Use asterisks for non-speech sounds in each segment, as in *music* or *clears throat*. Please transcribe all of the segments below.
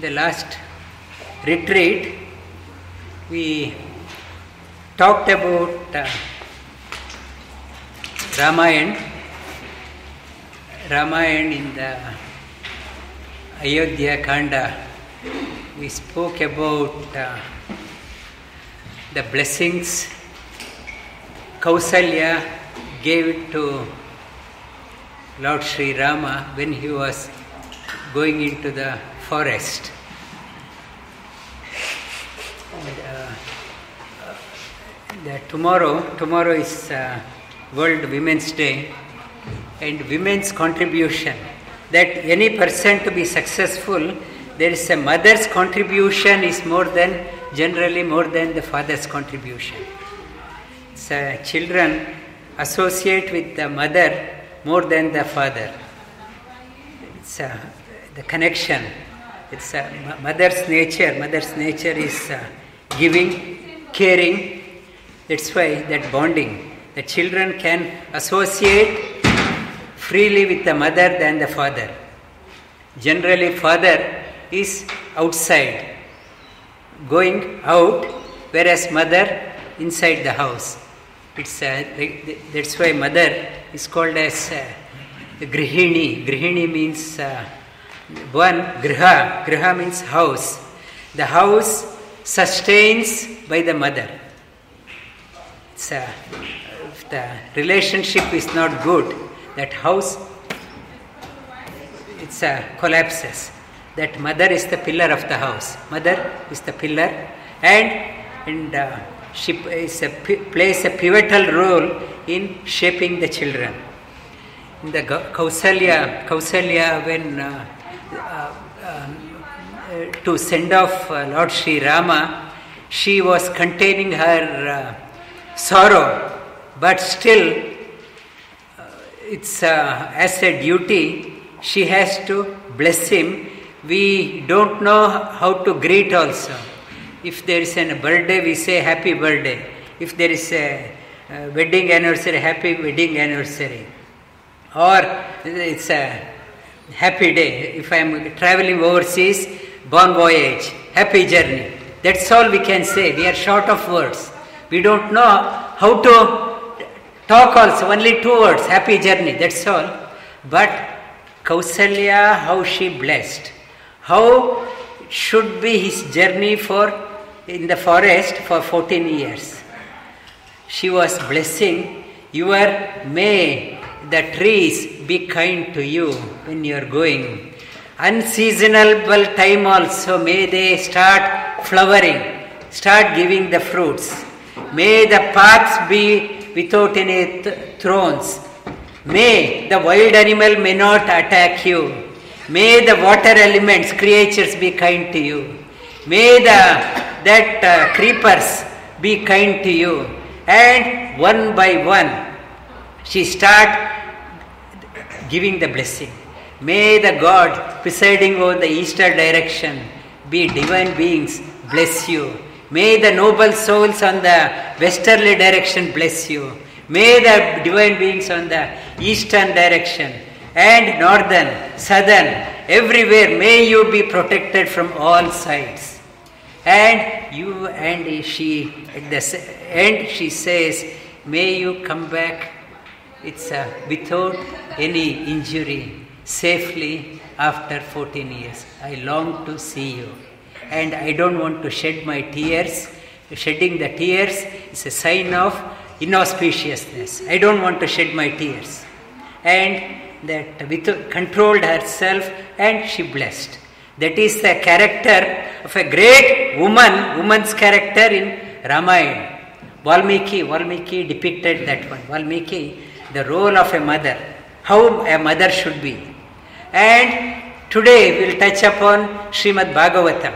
the last retreat, we talked about uh, Ramayana, Ramayana in the Ayodhya Kanda. We spoke about uh, the blessings Kausalya gave it to Lord Sri Rama when he was going into the forest. And, uh, the tomorrow, tomorrow is uh, World Women's Day, and women's contribution. That any person to be successful, there is a mother's contribution is more than generally more than the father's contribution. So children associate with the mother more than the father. It's uh, the connection. It's uh, mother's nature. Mother's nature is uh, giving, caring. That's why that bonding. The children can associate freely with the mother than the father. Generally, father is outside, going out, whereas mother inside the house. It's uh, that's why mother is called as uh, grihini. Grihini means uh, one griha. Griha means house. The house sustains by the mother. It's, uh, if the relationship is not good, that house it's uh, collapses. That mother is the pillar of the house. Mother is the pillar, and and uh, she is a, plays a pivotal role in shaping the children. In the Kausalya, Kausalya when uh, to send off uh, Lord Sri Rama, she was containing her uh, sorrow, but still uh, it's uh, as a duty she has to bless him. We don't know how to greet also. If there is a birthday we say happy birthday. If there is a, a wedding anniversary happy wedding anniversary. Or it's a happy day. If i am traveling overseas bon voyage happy journey that's all we can say we are short of words we don't know how to Talk also, only two words, happy journey, that's all. But Kausalya, how she blessed. How should be his journey for in the forest for 14 years. She was blessing, your may the trees be kind to you when you are going. Unseasonable time also, may they start flowering, start giving the fruits. May the paths be without any th- thrones. May the wild animal may not attack you. May the water elements, creatures be kind to you. May the that uh, creepers be kind to you. And one by one, she start giving the blessing. May the God presiding over the eastern direction be divine beings bless you. May the noble souls on the westerly direction bless you. May the divine beings on the eastern direction and northern, southern, everywhere, may you be protected from all sides. And you and she, at the end, she says, May you come back it's uh, without any injury, safely after 14 years. I long to see you and I don't want to shed my tears. Shedding the tears is a sign of inauspiciousness. I don't want to shed my tears. And that with, controlled herself and she blessed. That is the character of a great woman, woman's character in Ramayana. Valmiki, Valmiki depicted that one. Valmiki, the role of a mother, how a mother should be. And today we'll touch upon Srimad Bhagavatam.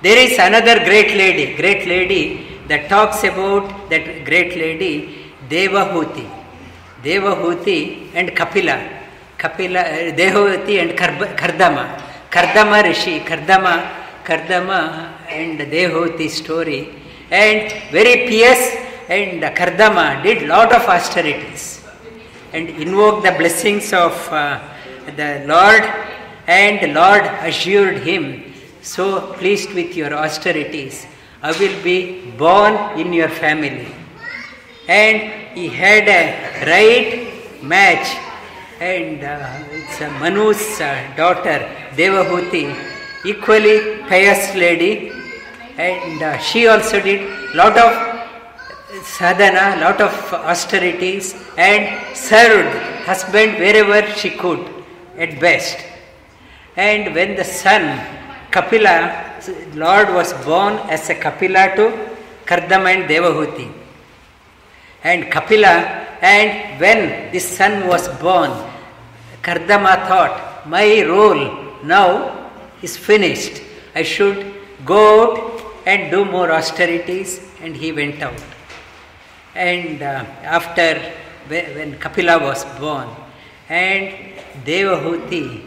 There is another great lady, great lady that talks about that great lady, Devahuti. Devahuti and Kapila. Kapila, Devahuti and Kardama. Kardama Rishi, Kardama, Kardama and Devahuti story. And very pious and Kardama did lot of austerities and invoked the blessings of uh, the Lord and Lord assured him, So pleased with your austerities, I will be born in your family. And he had a right match, and uh, Manu's uh, daughter, Devahuti, equally pious lady, and uh, she also did lot of sadhana, lot of austerities, and served husband wherever she could at best. And when the son Kapila, Lord was born as a Kapila to Kardama and Devahuti. And Kapila, and when this son was born, Kardama thought, my role now is finished. I should go out and do more austerities, and he went out. And uh, after when Kapila was born, and Devahuti,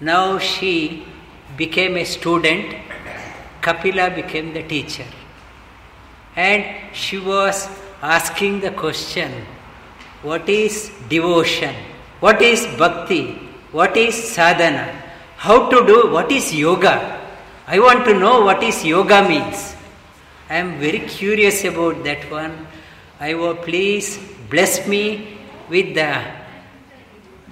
now she became a student, Kapila became the teacher. And she was asking the question what is devotion? What is bhakti? What is sadhana? How to do? What is yoga? I want to know what is yoga means. I am very curious about that one. I will please bless me with the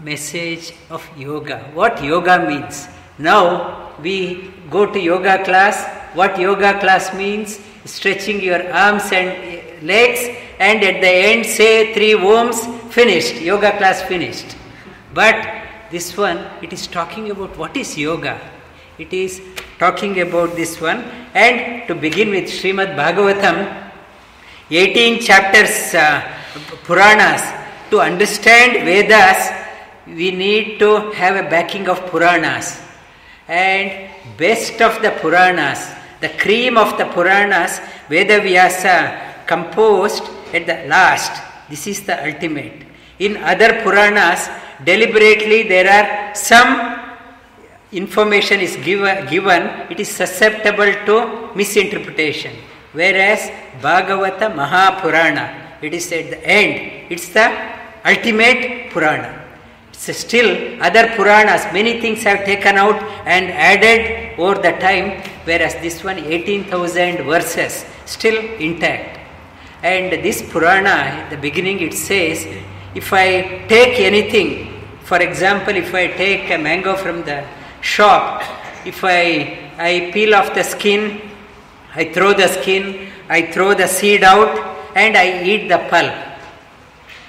message of yoga. What yoga means? Now we go to yoga class. What yoga class means? Stretching your arms and legs, and at the end say three oms, finished. Yoga class finished. But this one, it is talking about what is yoga. It is talking about this one. And to begin with, Srimad Bhagavatam, 18 chapters, uh, Puranas. To understand Vedas, we need to have a backing of Puranas. And best of the Puranas, the cream of the Puranas, Vedavyasa composed at the last. This is the ultimate. In other Puranas, deliberately there are some information is given, given it is susceptible to misinterpretation. Whereas Bhagavata Mahapurana, it is at the end, it's the ultimate Purana. Still other Puranas, many things have taken out and added over the time, whereas this one 18,000 verses still intact. And this Purana, at the beginning it says, if I take anything, for example, if I take a mango from the shop, if I, I peel off the skin, I throw the skin, I throw the seed out, and I eat the pulp.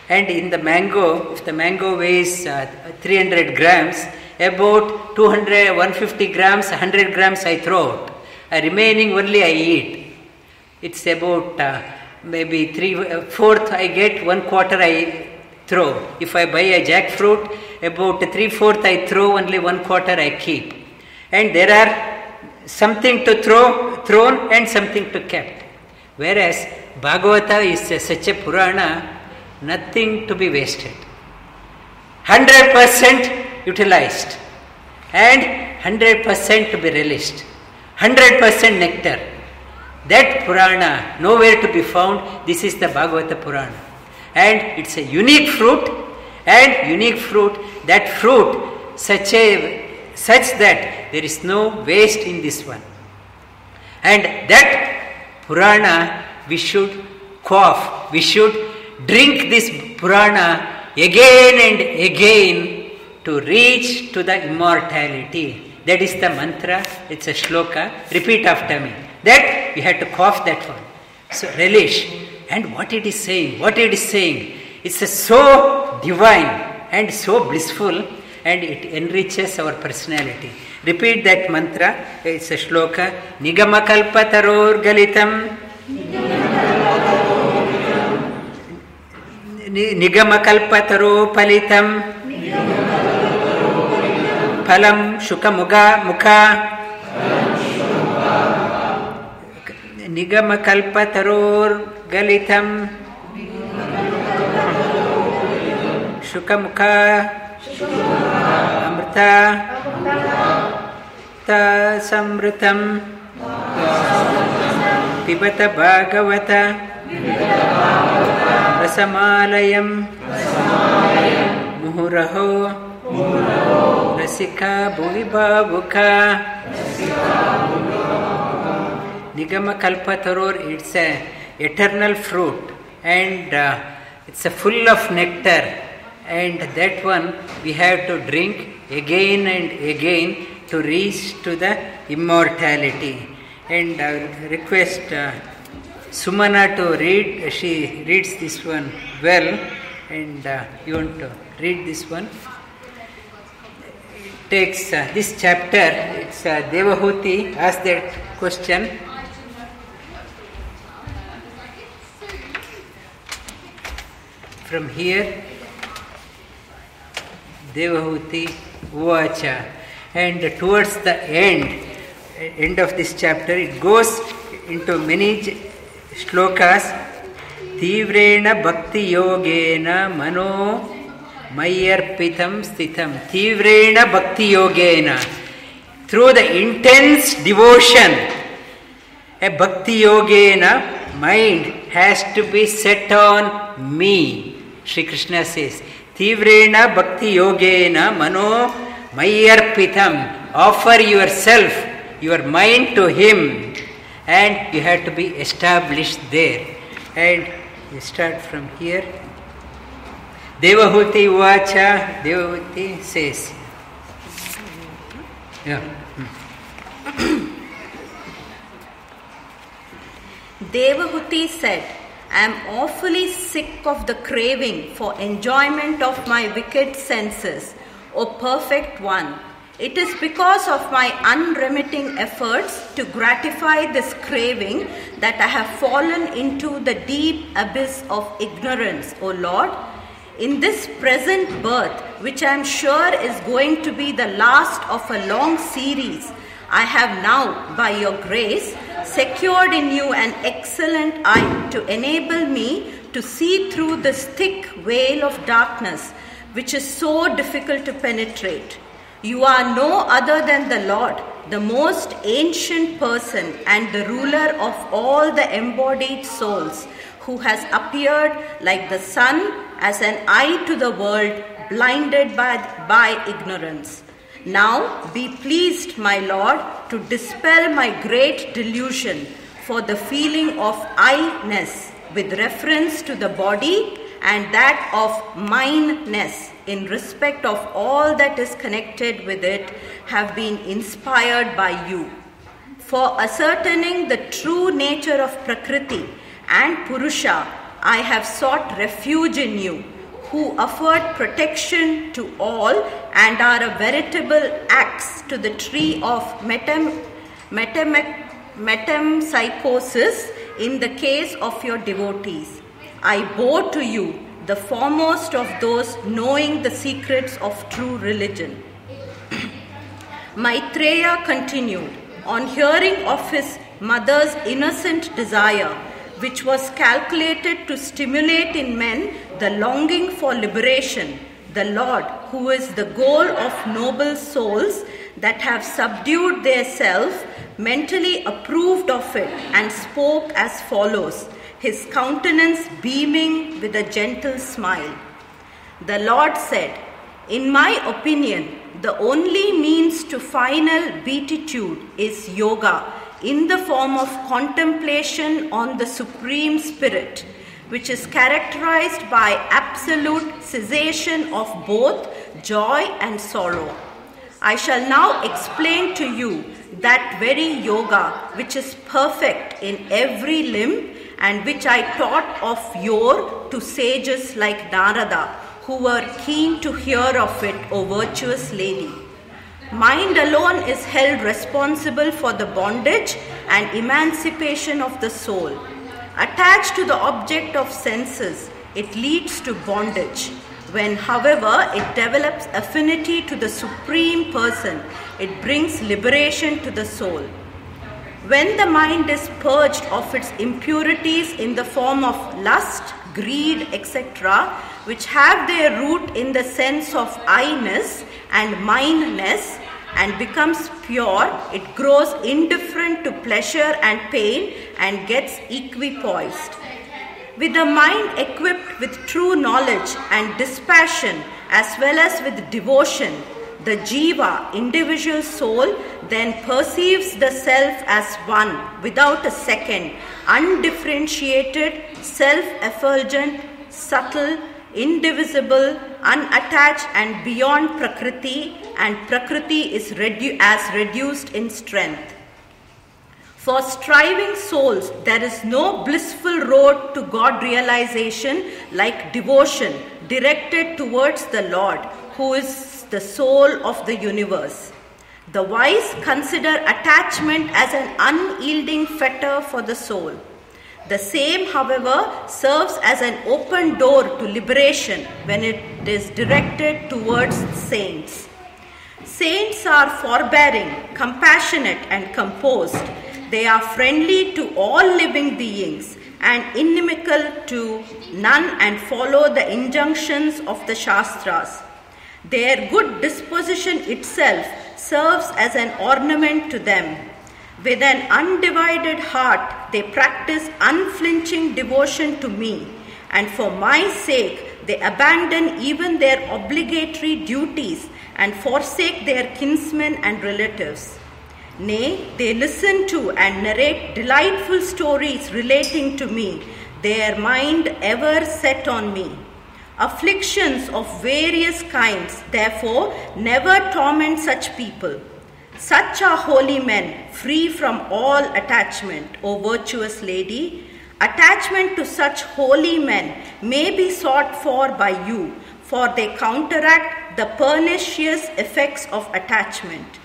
And in the mango, if the mango weighs uh, 300 grams, about 200, 150 grams, 100 grams I throw out. Uh, remaining only I eat. It's about uh, maybe three uh, fourth I get, one quarter I throw. If I buy a jackfruit, about three fourth I throw, only one quarter I keep. And there are something to throw, thrown, and something to kept. Whereas Bhagavata is such a Purana, nothing to be wasted. 100% utilized and 100% to be relished. 100% nectar. That Purana, nowhere to be found, this is the Bhagavata Purana. And it's a unique fruit, and unique fruit, that fruit, such a such that there is no waste in this one. And that Purana we should quaff, we should drink this Purana again and again to reach to the immortality. That is the mantra, it's a shloka. Repeat after me. That we have to cough that one. So relish. And what it is saying, what it is saying, it's so divine and so blissful and it enriches our personality. Repeat that mantra. It's a shloka. Nigamakalpataror galitam. निगमकल्पतरोपलितं फलं शुकमुगा मुखा निगमकल्पतरोर्गलितं शुकमुखा अमृता तसमृतं पिबत भागवत रसमालयं मुहुरहो रसिका भुवि भावुका Nigama Kalpatarur, it's a eternal fruit and uh, it's a full of nectar and that one we have to drink again and again to reach to the immortality. And I request uh, Sumana to read, she reads this one well and uh, you want to read this one? It takes uh, this chapter, it's uh, Devahuti asked that question from here Devahuti Uvacha and towards the end end of this chapter it goes into many shlokas ತೀವ್ರೇಣ ಭಕ್ತಿಯೋಗೇನ ಮನೋ ಮೈಯರ್ಪಿತಂ ಸ್ಥಿತಂ ತೀವ್ರೇಣ ಭಕ್ತಿಯೋಗೇನ through the intense devotion a ಭಕ್ತಿಯೋಗೇನ mind has to be set on me Shrikrishna says ತೀವ್ರೇಣ ಭಕ್ತಿಯೋಗೇನ ಮನೋ ಮೈಯರ್ಪಿತಂ offer yourself your mind to him and you have to be established there. And you start from here. Devahuti Vacha, Devahuti says, yeah. Devahuti said, I am awfully sick of the craving for enjoyment of my wicked senses, O perfect one. It is because of my unremitting efforts to gratify this craving that I have fallen into the deep abyss of ignorance, O Lord. In this present birth, which I am sure is going to be the last of a long series, I have now, by your grace, secured in you an excellent eye to enable me to see through this thick veil of darkness which is so difficult to penetrate. You are no other than the Lord, the most ancient person and the ruler of all the embodied souls, who has appeared like the sun as an eye to the world, blinded by, by ignorance. Now be pleased, my Lord, to dispel my great delusion for the feeling of I-ness with reference to the body and that of mineness in respect of all that is connected with it have been inspired by you. For ascertaining the true nature of Prakriti and Purusha, I have sought refuge in you who afford protection to all and are a veritable axe to the tree of metam, metam, metempsychosis in the case of your devotees. I bore to you, the foremost of those knowing the secrets of true religion. *clears throat* Maitreya continued, on hearing of his mother's innocent desire, which was calculated to stimulate in men the longing for liberation, the Lord, who is the goal of noble souls that have subdued their self, mentally approved of it and spoke as follows, his countenance beaming with a gentle smile. The Lord said, In my opinion, the only means to final beatitude is yoga in the form of contemplation on the Supreme Spirit which is characterized by absolute cessation of both joy and sorrow. I shall now explain to you that very yoga which is perfect in every limb and which I taught of yore to sages like Narada who were keen to hear of it, O virtuous lady. Mind alone is held responsible for the bondage and emancipation of the soul. Attached to the object of senses, it leads to bondage. When, however, it develops affinity to the Supreme Person, it brings liberation to the soul. When the mind is purged of its impurities in the form of lust, greed, etc., which have their root in the sense of I-ness and mineness, and becomes pure, it grows indifferent to pleasure and pain and gets equipoised. With a mind equipped with true knowledge and dispassion as well as with devotion, the jiva, individual soul, then perceives the self as one without a second, undifferentiated, self effulgent, subtle, indivisible, unattached, and beyond Prakriti, and Prakriti is redu- as reduced in strength. For striving souls, there is no blissful road to God realization like devotion directed towards the Lord, who is the soul of the universe. The wise consider attachment as an unyielding fetter for the soul. The same, however, serves as an open door to liberation when it is directed towards saints. Saints are forbearing, compassionate, and composed. They are friendly to all living beings and inimical to none and follow the injunctions of the Shastras. Their good disposition itself serves as an ornament to them. With an undivided heart, they practice unflinching devotion to me, and for my sake, they abandon even their obligatory duties and forsake their kinsmen and relatives. Nay, they listen to and narrate delightful stories relating to me, their mind ever set on me. Afflictions of various kinds, therefore, never torment such people. Such are holy men, free from all attachment, O virtuous lady. Attachment to such holy men may be sought for by you, for they counteract the pernicious effects of attachment.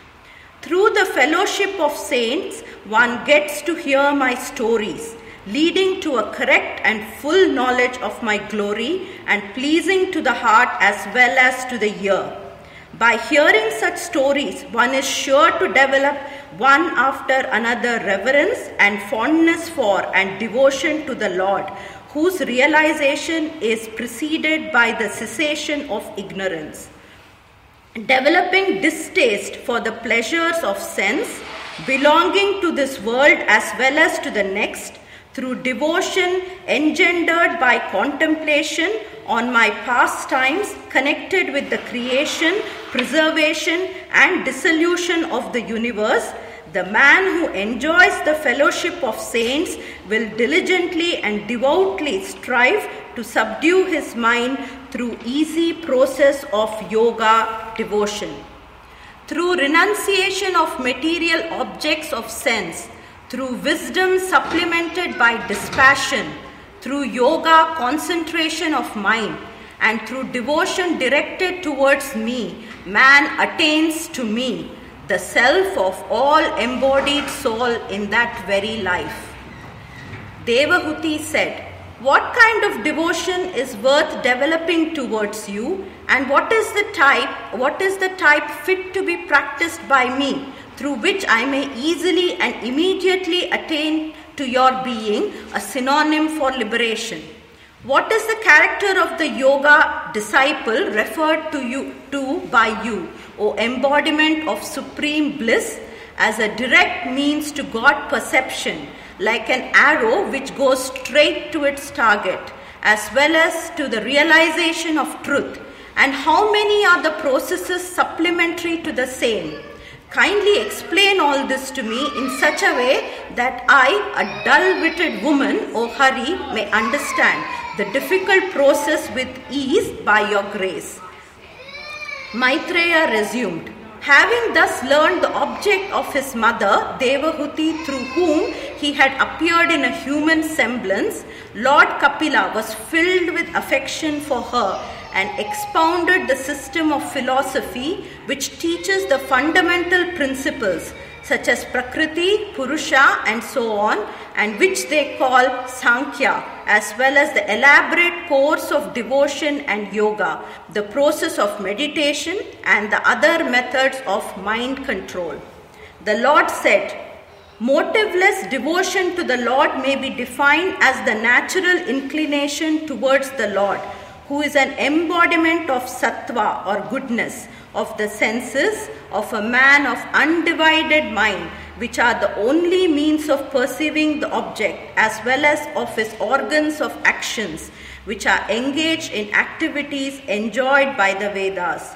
Through the fellowship of saints, one gets to hear my stories, leading to a correct and full knowledge of my glory and pleasing to the heart as well as to the ear. By hearing such stories, one is sure to develop one after another reverence and fondness for and devotion to the Lord, whose realization is preceded by the cessation of ignorance. Developing distaste for the pleasures of sense belonging to this world as well as to the next through devotion engendered by contemplation on my pastimes connected with the creation, preservation, and dissolution of the universe, the man who enjoys the fellowship of saints will diligently and devoutly strive to subdue his mind through easy process of yoga devotion. Through renunciation of material objects of sense, through wisdom supplemented by dispassion, through yoga concentration of mind, and through devotion directed towards me, man attains to me, the self of all embodied soul in that very life. Devahuti said, What kind of devotion is worth developing towards you, and what is the type, what is the type fit to be practiced by me, through which I may easily and immediately attain to your being, a synonym for liberation? What is the character of the yoga disciple referred to you to by you, O embodiment of supreme bliss, as a direct means to God perception, like an arrow which goes straight to its target, as well as to the realization of truth? And how many are the processes supplementary to the same? Kindly explain all this to me in such a way that I, a dull witted woman, oh O Hari, may understand the difficult process with ease by your grace. Maitreya resumed. Having thus learned the object of his mother, Devahuti, through whom he had appeared in a human semblance, Lord Kapila was filled with affection for her and expounded the system of philosophy which teaches the fundamental principles such as Prakriti, Purusha, and so on, and which they call Sankhya, as well as the elaborate course of devotion and yoga, the process of meditation, and the other methods of mind control. The Lord said, Motiveless devotion to the Lord may be defined as the natural inclination towards the Lord, who is an embodiment of sattva or goodness, of the senses, of a man of undivided mind, which are the only means of perceiving the object, as well as of his organs of actions, which are engaged in activities enjoyed by the Vedas.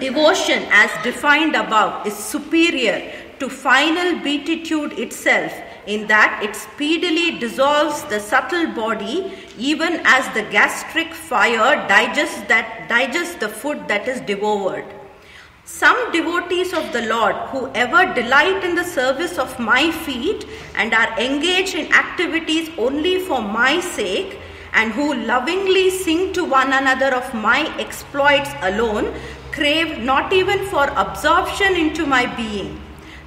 Devotion, as defined above, is superior to final beatitude itself in that it speedily dissolves the subtle body even as the gastric fire digests, that, digests the food that is devoured. Some devotees of the Lord who ever delight in the service of my feet and are engaged in activities only for my sake and who lovingly sing to one another of my exploits alone crave not even for absorption into my being.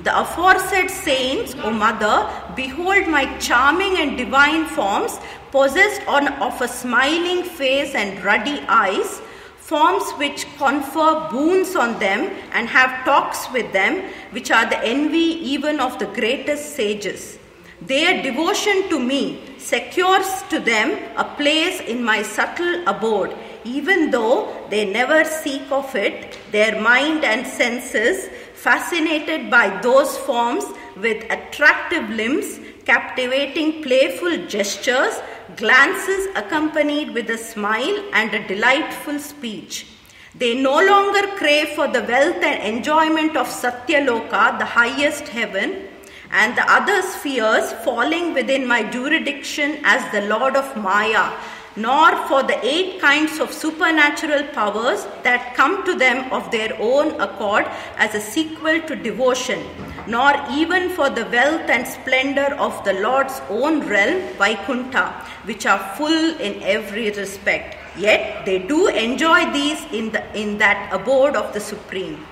The aforesaid saints, O Mother, behold my charming and divine forms, possessed on, of a smiling face and ruddy eyes, forms which confer boons on them and have talks with them, which are the envy even of the greatest sages. Their devotion to me secures to them a place in my subtle abode, even though they never seek of it, their mind and senses fascinated by those forms with attractive limbs, captivating playful gestures, glances accompanied with a smile and a delightful speech. They no longer crave for the wealth and enjoyment of Satyaloka, the highest heaven, and the other spheres falling within my jurisdiction as the Lord of Maya, nor for the eight kinds of supernatural powers that come to them of their own accord as a sequel to devotion, nor even for the wealth and splendor of the Lord's own realm, Vaikuntha, which are full in every respect. Yet they do enjoy these in, the, in that abode of the Supreme.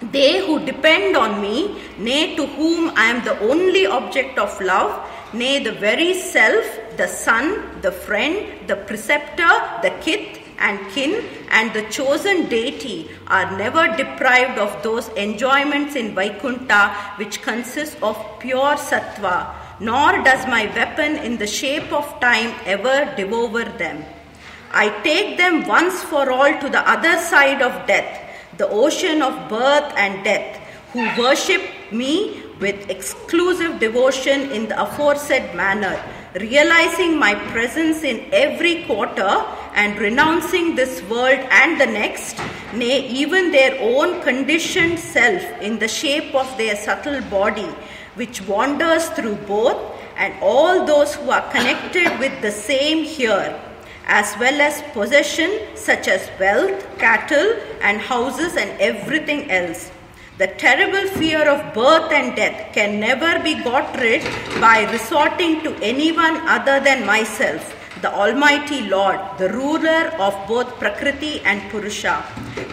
They who depend on me, nay, to whom I am the only object of love, nay, the very self, the son, the friend, the preceptor, the kith and kin, and the chosen deity are never deprived of those enjoyments in Vaikuntha which consist of pure sattva, nor does my weapon in the shape of time ever devour them. I take them once for all to the other side of death the ocean of birth and death, who worship me with exclusive devotion in the aforesaid manner, realizing my presence in every quarter and renouncing this world and the next, nay, even their own conditioned self in the shape of their subtle body, which wanders through both, and all those who are connected with the same here as well as possession such as wealth, cattle, and houses, and everything else. The terrible fear of birth and death can never be got rid by resorting to anyone other than myself, the Almighty Lord, the ruler of both Prakriti and Purusha,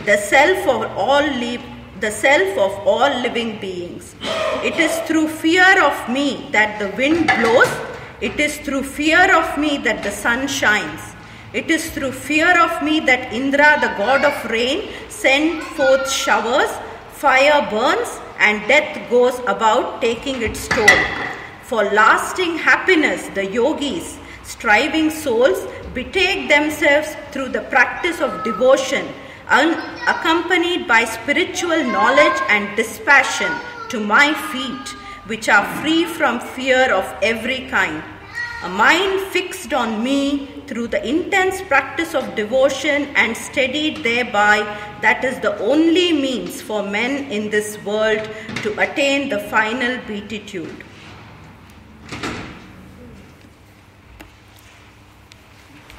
the self of all li- the self of all living beings. It is through fear of me that the wind blows. It is through fear of me that the sun shines. It is through fear of me that Indra, the god of rain, sends forth showers, fire burns, and death goes about taking its toll. For lasting happiness, the yogis, striving souls, betake themselves through the practice of devotion, un- accompanied by spiritual knowledge and dispassion to my feet, which are free from fear of every kind. A mind fixed on me through the intense practice of devotion and steadied thereby, that is the only means for men in this world to attain the final beatitude.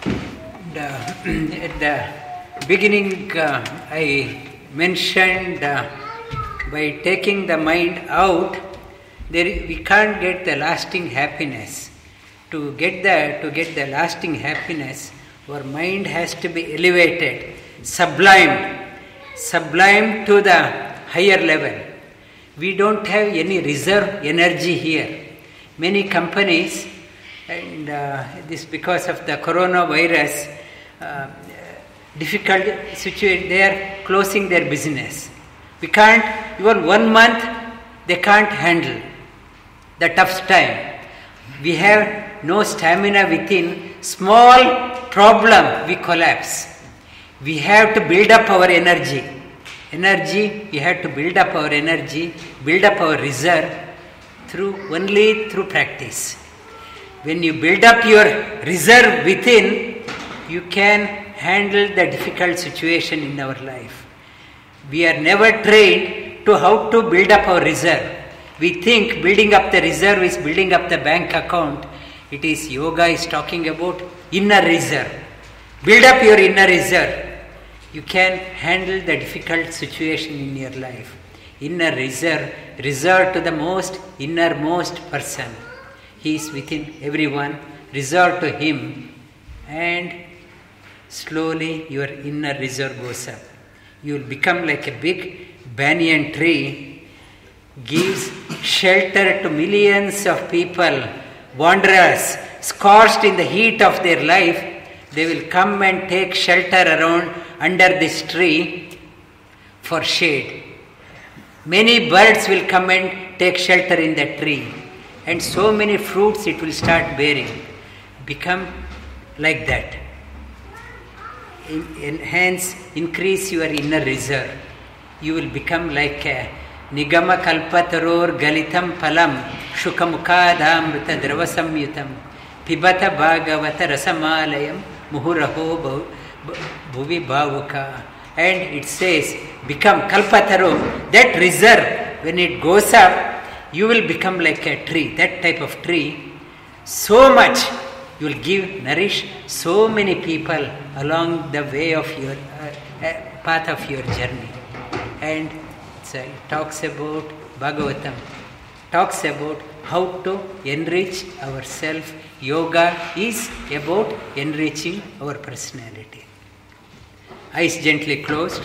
And, uh, at the beginning, uh, I mentioned uh, by taking the mind out, there, we can't get the lasting happiness. To get the to get the lasting happiness, our mind has to be elevated, sublimed, sublimed to the higher level. We don't have any reserve energy here. Many companies, and uh, this because of the coronavirus, uh, difficult situation, they are closing their business. We can't, even one month, they can't handle the tough time. We have no stamina within, small problem, we collapse. We have to build up our energy. Energy, we have to build up our energy, build up our reserve through only through practice. When you build up your reserve within, you can handle the difficult situation in our life. We are never trained to how to build up our reserve. We think building up the reserve is building up the bank account. It is yoga is talking about inner reserve. Build up your inner reserve. You can handle the difficult situation in your life. Inner reserve, reserve to the most innermost person. He is within everyone, Reserve to him, and slowly your inner reserve goes up. You will become like a big banyan tree, gives shelter to millions of people, wanderers, scorched in the heat of their life. They will come and take shelter around under this tree for shade. Many birds will come and take shelter in that tree, and so many fruits it will start bearing. Become like that. En- enhance, increase your inner reserve. You will become like a Nigama Kalpataror Galitam Palam शुख मुखाधा द्रव संयुत पिबत भागवत रसमालय मुहुरहो भुवि भावुका। And it say become कल्पतरो that reserve when it goes you will become like a tree that type of tree so much you will give nourish so many people along the way of your path of your journey and talks about Bhagavatam talks about how to enrich ourselves. Yoga is about enriching our personality. Eyes gently closed.